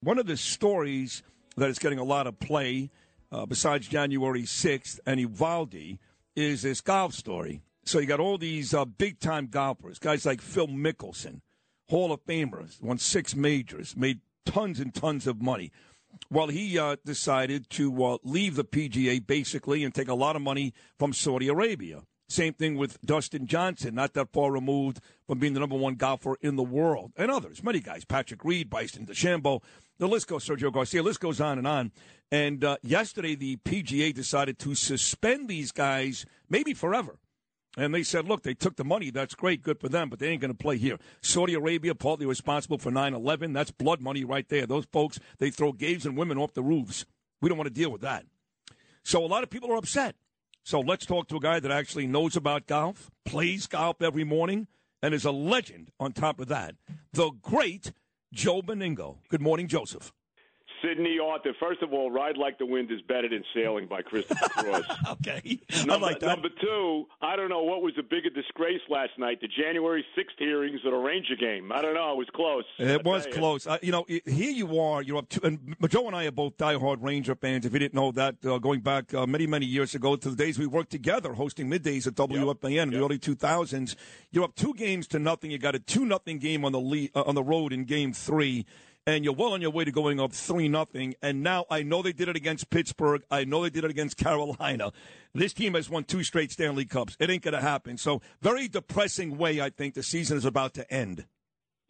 one of the stories that is getting a lot of play, uh, besides January 6th and Uvalde, is this golf story. So you got all these uh, big time golfers, guys like Phil Mickelson, Hall of Famers, won six majors, made tons and tons of money. Well, he uh, decided to uh, leave the PGA basically and take a lot of money from Saudi Arabia. Same thing with Dustin Johnson, not that far removed from being the number one golfer in the world, and others, many guys, Patrick Reed, Bryson DeChambeau, the list goes, Sergio Garcia, list goes on and on. And uh, yesterday, the PGA decided to suspend these guys maybe forever. And they said, look, they took the money. That's great. Good for them, but they ain't going to play here. Saudi Arabia, partly responsible for 9 11. That's blood money right there. Those folks, they throw gays and women off the roofs. We don't want to deal with that. So a lot of people are upset. So let's talk to a guy that actually knows about golf, plays golf every morning, and is a legend on top of that. The great Joe Benigno. Good morning, Joseph. Sydney Arthur. First of all, Ride Like the Wind is better than Sailing by Christopher Cross. okay. Number, I like that. Number two, I don't know what was the bigger disgrace last night, the January 6th hearings or the Ranger game. I don't know. It was close. It was close. Uh, you know, here you are. You're up to, and Joe and I are both diehard Ranger fans. If you didn't know that, uh, going back uh, many, many years ago to the days we worked together hosting middays at WFAN yep. in the early 2000s, you're up two games to nothing. You got a 2 nothing game on the lead, uh, on the road in game three and you're well on your way to going up 3 nothing. And now I know they did it against Pittsburgh. I know they did it against Carolina. This team has won two straight Stanley Cups. It ain't to happen. So, very depressing way, I think, the season is about to end.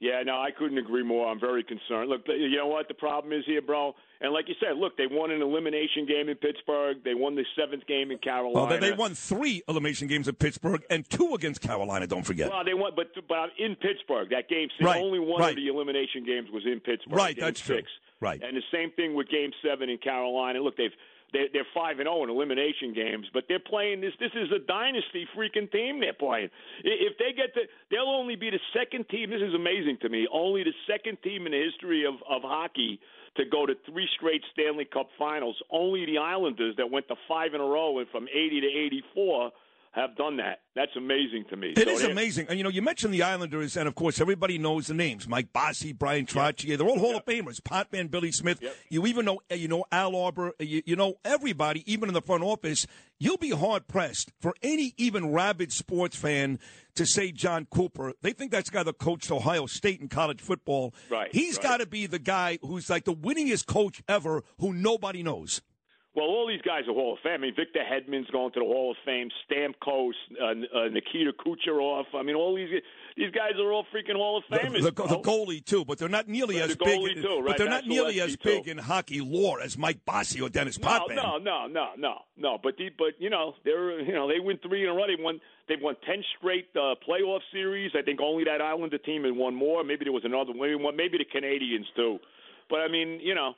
Yeah, no, I couldn't agree more. I'm very concerned. Look, you know what the problem is here, bro? And like you said, look, they won an elimination game in Pittsburgh. They won the seventh game in Carolina. Well, they won three elimination games in Pittsburgh and two against Carolina. Don't forget. Well, they won, but but in Pittsburgh, that game, right. only one right. of the elimination games was in Pittsburgh. Right, that's six. true. Right, and the same thing with Game Seven in Carolina. Look, they've they're, they're five and zero oh in elimination games, but they're playing this. This is a dynasty freaking team they're playing. If they get to, they'll only be the second team. This is amazing to me. Only the second team in the history of of hockey to go to three straight Stanley Cup Finals. Only the Islanders that went to five in a row and from eighty to eighty four have done that. That's amazing to me. It so is amazing. And, you know, you mentioned the Islanders, and, of course, everybody knows the names. Mike Bossy, Bryan Trottier. Yep. They're all Hall yep. of Famers. Potvin, Billy Smith. Yep. You even know, eh, you know, Al Arbour. Eh, you, you know everybody, even in the front office. You'll be hard-pressed for any even rabid sports fan to say John Cooper. They think that's the guy that coached Ohio State in college football. Right. He's right. got to be the guy who's like the winningest coach ever who nobody knows. Well, all these guys are Hall of Fame. I mean, Victor Hedman's going to the Hall of Fame. Stamkos, uh, uh, Nikita Kucherov. I mean, all these these guys are all freaking Hall of Famers. The, the, the goalie too, but they're not nearly as big. Too, right? But they're That's not nearly as big too. in hockey lore as Mike Bossy or Dennis Potvin. No, no, no, no, no. But the, but you know they're you know they win three in a row. They won they've won ten straight uh, playoff series. I think only that Islander team had won more. Maybe there was another one. Maybe the Canadiens too. But I mean, you know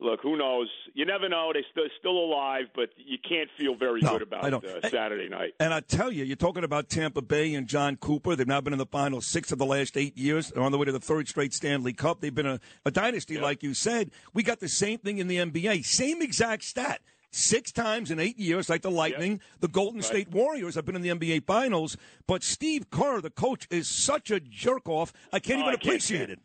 look, who knows? You never know. They're still, still alive, but you can't feel very no, good about I don't. Uh, Saturday night. And I tell you, you're talking about Tampa Bay and Jon Cooper. They've now been in the final six of the last eight years. They're on the way to the third straight Stanley Cup. They've been a, a dynasty, like you said. We got the same thing in the NBA. Same exact stat. Six times in eight years, like the Lightning, yep. the Golden right. State Warriors have been in the NBA Finals. But Steve Kerr, the coach, is such a jerk off. I can't oh, even I appreciate can't. it.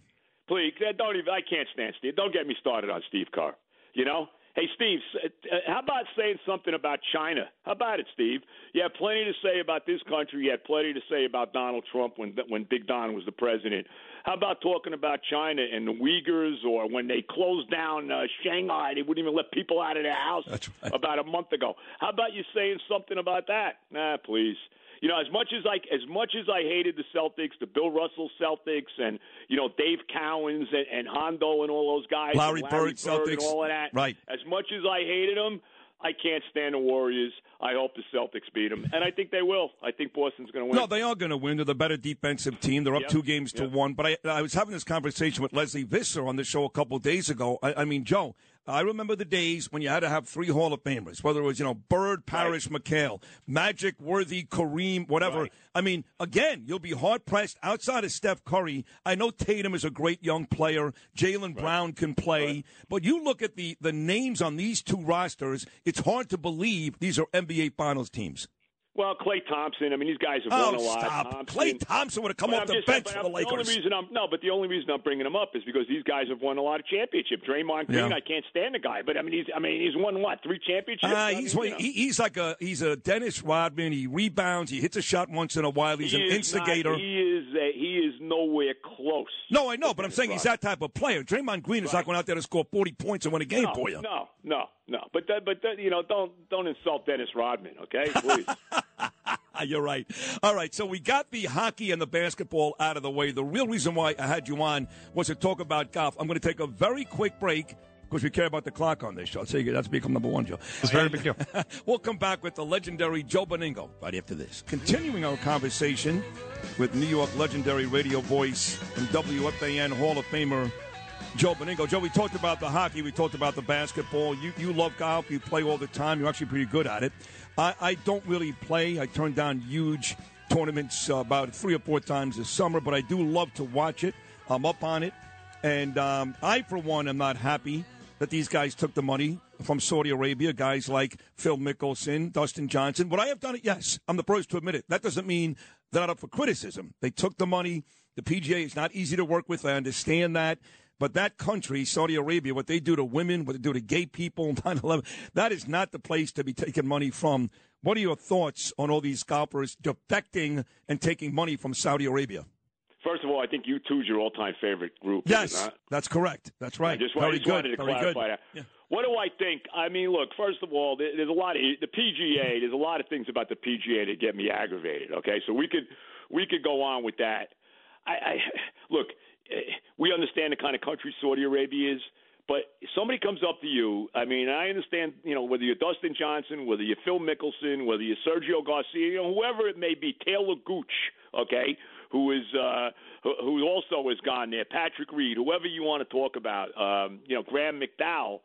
Please, don't even. I can't stand Steve. Don't get me started on Steve Kerr. You know. Hey, Steve, uh, how about saying something about China? How about it, Steve? You have plenty to say about this country. You had plenty to say about Donald Trump when when Big Don was the president. How about talking about China and the Uyghurs, or when they closed down uh, Shanghai, they wouldn't even let people out of their house right. about a month ago. How about you saying something about that? Nah, please you know, as much as I as much as I hated the Celtics, the Bill Russell Celtics, and you know Dave Cowens and, and Hondo and all those guys, Larry, Larry Bird, Bird Celtics, and all of that. Right. As much as I hated them, I can't stand the Warriors. I hope the Celtics beat them, and I think they will. I think Boston's going to win. No, they are going to win. They're the better defensive team. They're up yep. two games to one. But I, I was having this conversation with Lesley Visser on the show a couple of days ago. I, I mean, Joe, I remember the days when you had to have three Hall of Famers, whether it was, you know, Bird, Parish, right. McHale, Magic, Worthy, Kareem, whatever. Right. I mean, again, you'll be hard pressed outside of Steph Curry. I know Tatum is a great young player. Jalen right. Brown can play. But you look at the, the names on these two rosters, it's hard to believe these are NBA Finals teams. Well, Klay Thompson. I mean, these guys have oh, won a lot. Stop. Thompson. Klay Thompson would have come But off I'm the just- bench for the Lakers. only reason I'm no, but the only reason I'm bringing him up is because these guys have won a lot of championships. Draymond Green, Yeah. I can't stand the guy, but I mean, he's I mean, he's won what three championships? Uh, I he's mean, you know. he, he's like a he's a Dennis Rodman. He rebounds. He hits a shot once in a while. He's He an is not- instigator. he is a, he is nowhere close. no, I know, but I'm saying he's that type of player. Draymond Green is Right. not going out there to score 40 points and win a game no, for you. No, no, no. But that, but that, you know, don't don't insult Dennis Rodman, okay? Please. You're right. All right, so we got the hockey and the basketball out of the way. The real reason why I had you on was to talk about golf. I'm going to take a very quick break because we care about the clock on this show. So you that's become number one, Joe. It's very big deal. we'll come back with the legendary Joe Benigno right after this. Continuing our conversation with New York legendary radio voice and WFAN Hall of Famer Joe Benigno. Joe, we talked about the hockey, we talked about the basketball. You you love golf, you play all the time. You're actually pretty good at it. I, I don't really play. I turn down huge tournaments uh, about three or four times this summer, but I do love to watch it. I'm up on it, and um, I, for one, am not happy that these guys took the money from Saudi Arabia. Guys like Phil Mickelson, Dustin Johnson. Would I have done it? Yes, I'm the first to admit it. That doesn't mean they're not up for criticism. They took the money. The PGA is not easy to work with. I understand that. But that country, Saudi Arabia, what they do to women, what they do to gay people, 9 11, that is not the place to be taking money from. What are your thoughts on all these golfers defecting and taking money from Saudi Arabia? First of all, I think you two is your all-time favorite group. Yes, that's correct. That's right. I just, Very I just good. wanted to Very clarify good. that. Yeah. What do I think? I mean, look. First of all, there's a lot of the PGA. Mm-hmm. There's a lot of things about the PGA that get me aggravated. Okay, so we could we could go on with that. I, I look. Eh, We understand the kind of country Saudi Arabia is, but if somebody comes up to you. I mean, I understand. You know, whether you're Dustin Johnson, whether you're Phil Mickelson, whether you're Sergio Garcia, you know, whoever it may be, Taylor Gooch. Okay, who is uh, who also has gone there, Patrick Reed, whoever you want to talk about, um, you know, Graham McDowell.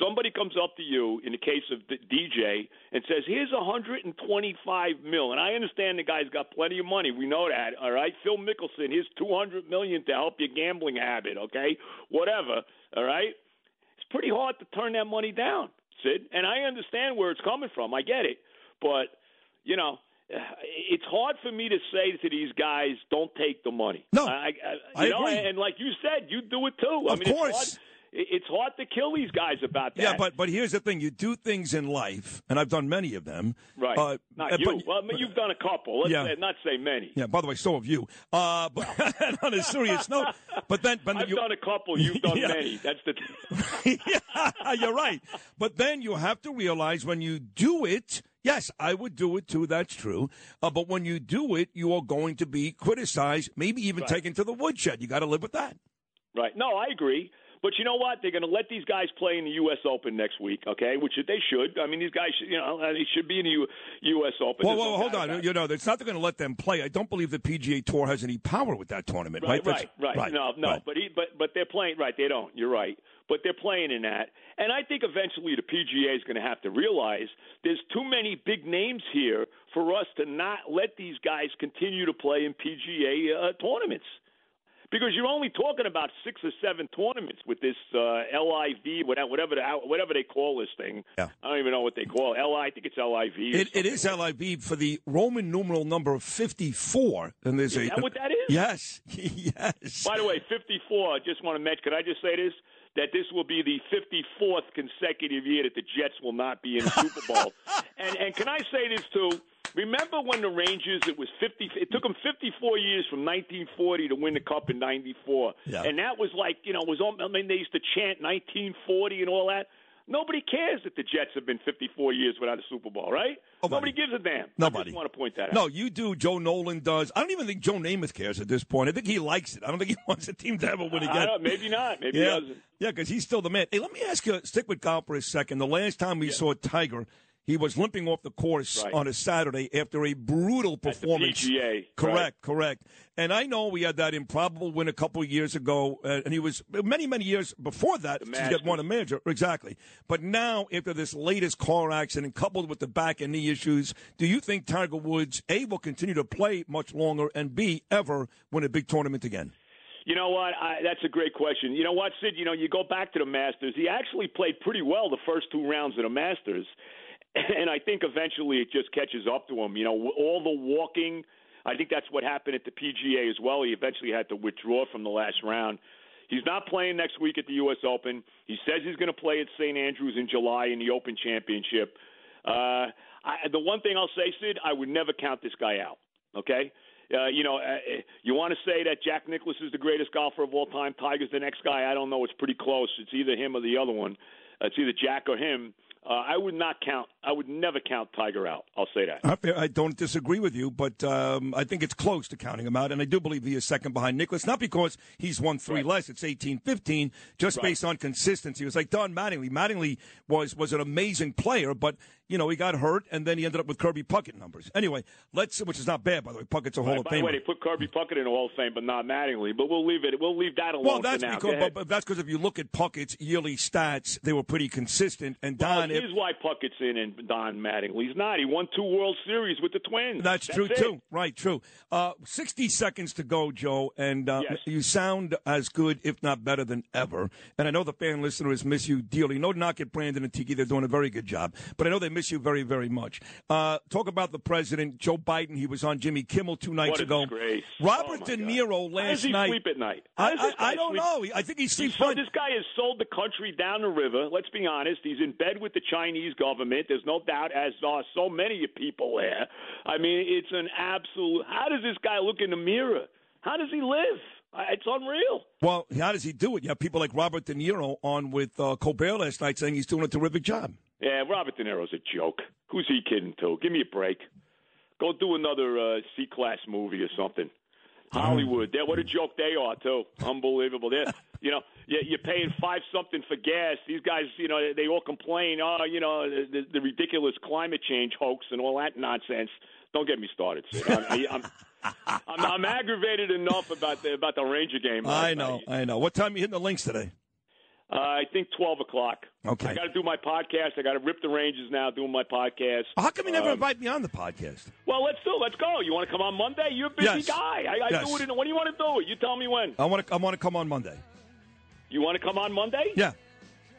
Somebody comes up to you in the case of the DJ and says, "Here's 125 mil," and I understand the guy's got plenty of money. We know that, all right. Phil Mickelson, here's 200 million to help your gambling habit, okay? Whatever, all right. It's pretty hard to turn that money down, Sid, and I understand where it's coming from. I get it, but you know, it's hard for me to say to these guys, "Don't take the money." No, I, I, I know, agree. and like you said, you do it too. I Of mean, It's course. It's hard to kill these guys about that. Yeah, but but here's the thing: you do things in life, and I've done many of them. right, Uh, not you. but- well, I mean, you've done a couple. Let's Yeah. say, not say many. Yeah. By the way, so have you. Uh, but on a serious note, but then, but I've you, done a couple. You've done Yeah. many. That's the. yeah, you're right. But then you have to realize when you do it. Yes, I would do it too. That's true. Uh, but when you do it, you are going to be criticized, maybe even Right. taken to the woodshed. You got to live with that. Right. No, I agree. But you know what? They're going to let these guys play in the U.S. Open next week, okay? Which they should. I mean, these guys, should, you know, uh, they should be in the U- U.S. Open. Well, well, hold on. about. You know, it's not going to let them play. I don't believe the PGA Tour has any power with that tournament, right? Right, right, right. No, no, right. but he, but but they're playing. Right, they don't. You're right, but they're playing in that, and I think eventually the PGA is going to have to realize there's too many big names here for us to not let these guys continue to play in PGA uh, tournaments. Because you're only talking about six or seven tournaments with this uh, LIV, whatever, whatever, the, whatever they call this thing. Yeah. I don't even know what they call it. LI, I think it's LIV. It, it is LIV for the Roman numeral number of 54. And there's Is a, that what that is? Yes, yes. By the way, 54, I just want to mention, could I just say this? That this will be the 54th consecutive year that the Jets will not be in the Super Bowl. and, and can I say this, too? Remember when the Rangers, it was 50, it took them 54 years from 1940 to win the Cup in 94. Yeah. And that was like, you know, it was, all- I mean, they used to chant 1940 and all that. Nobody cares that the Jets have been 54 years without a Super Bowl, right? Oh, Nobody. Nobody gives a damn. I Nobody. just want to point that out. No, you do. Joe Nolan does. I don't even think Joe Namath cares at this point. I think he likes it. I don't think he wants the team to ever win again. maybe not. Maybe yeah, he doesn't. yeah, because he's still the man. Hey, let me ask you. Stick with golf for a second. The last time we saw Tiger, he was limping off the course Right. on a Saturday after a brutal performance. PGA, Correct, right. correct. And I know we had that improbable win a couple of years ago, uh, and he was many, many years before that to get won a major. Exactly. But now, after this latest car accident, coupled with the back and knee issues, do you think Tiger Woods a will continue to play much longer, and b ever win a big tournament again? You know what? I, that's a great question. You know what, Sid? You know, you go back to the Masters. He actually played pretty well the first two rounds of the Masters. And I think eventually it just catches up to him. You know, all the walking. I think that's what happened at the PGA as well. He eventually had to withdraw from the last round. He's not playing next week at the U.S. Open. He says he's going to play at St. Andrews in July in the Open Championship. Uh, I, the one thing I'll say, Sid, I would never count this guy out. Okay, uh, you know, uh, you want to say that Jack Nicklaus is the greatest golfer of all time. Tiger's the next guy. I don't know. It's pretty close. It's either him or the other one. It's either Jack or him. Uh, I would not count. I would never count Tiger out. I'll say that. I don't disagree with you, but um, I think it's close to counting him out, and I do believe he is second behind Nicklaus. Not because he's won three right. less; it's 18-15, just right. based on consistency. It was like Don Mattingly. Mattingly was was an amazing player, but you know, he got hurt, and then he ended up with Kirby Puckett numbers. Anyway, let's, which is not bad, by the way. Puckett's a Hall right, of Fame. By the way, they put Kirby Puckett in the Hall of Fame, but not Mattingly. But we'll leave it. We'll leave that alone. Well, that's because, but, but, that's because if you look at Puckett's yearly stats, they were pretty consistent. And Don, well, here's if, why Puckett's in and Don Mattingly. He's not. He won two World Series with the Twins. That's, that's true it. too. Right, true. Uh, Sixty seconds to go, Joe, and uh, yes. you sound as good, if not better, than ever. And I know the fan listeners miss you dearly. No knock at Brandon and Tiki; they're doing a very good job. But I know they miss you very, very much. Uh, talk about the president, Joe Biden. He was on Jimmy Kimmel two nights ago. Disgrace. Robert oh De Niro God. last How does he night. sleep at night? I, I, I, don't sleep? know. I think he sleeps. So this guy has sold the country down the river. Let's be honest. He's in bed with the Chinese government. There's no doubt, as are so many people there. I mean, it's an absolute. How does this guy look in the mirror? How does he live? It's unreal. Well, how does he do it? You have people like Robert De Niro on with uh, Colbert last night saying he's doing a terrific job. Yeah, Robert De Niro's a joke. Who's he kidding to? Give me a break. Go do another uh, C class movie or something. Hollywood, they what a joke they are too. Unbelievable. They, you know, you're paying five something for gas. These guys, you know, they all complain. Oh, you know, the, the ridiculous climate change hoax and all that nonsense. Don't get me started. I, I'm, I'm, I'm aggravated enough about the about the Ranger game. I know. I know. What time are you hitting the links today? Uh, I think twelve o'clock. Okay. I got to do my podcast. I got to rip the ranges now. Doing my podcast. How come you never Um, invite me on the podcast? Well, let's do. Let's go. You want to come on Monday? You're a busy Yes. guy. I, I Yes. do it. In, when do you want to do it? You tell me when. I want to. I want to come on Monday. You want to come on Monday? Yeah.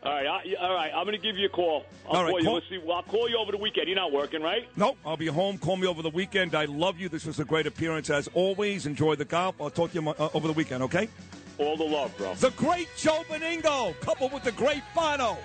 All right. I, all right. I'm going to give you a call. I'll All right, call you. call- Let's see. Well, I'll call you over the weekend. You're not working, right? No, I'll be home. Call me over the weekend. I love you. This was a great appearance as always. Enjoy the golf. I'll talk to you uh, over the weekend. Okay. All the love, bro. The great Joe Benigno, coupled with the great Bono.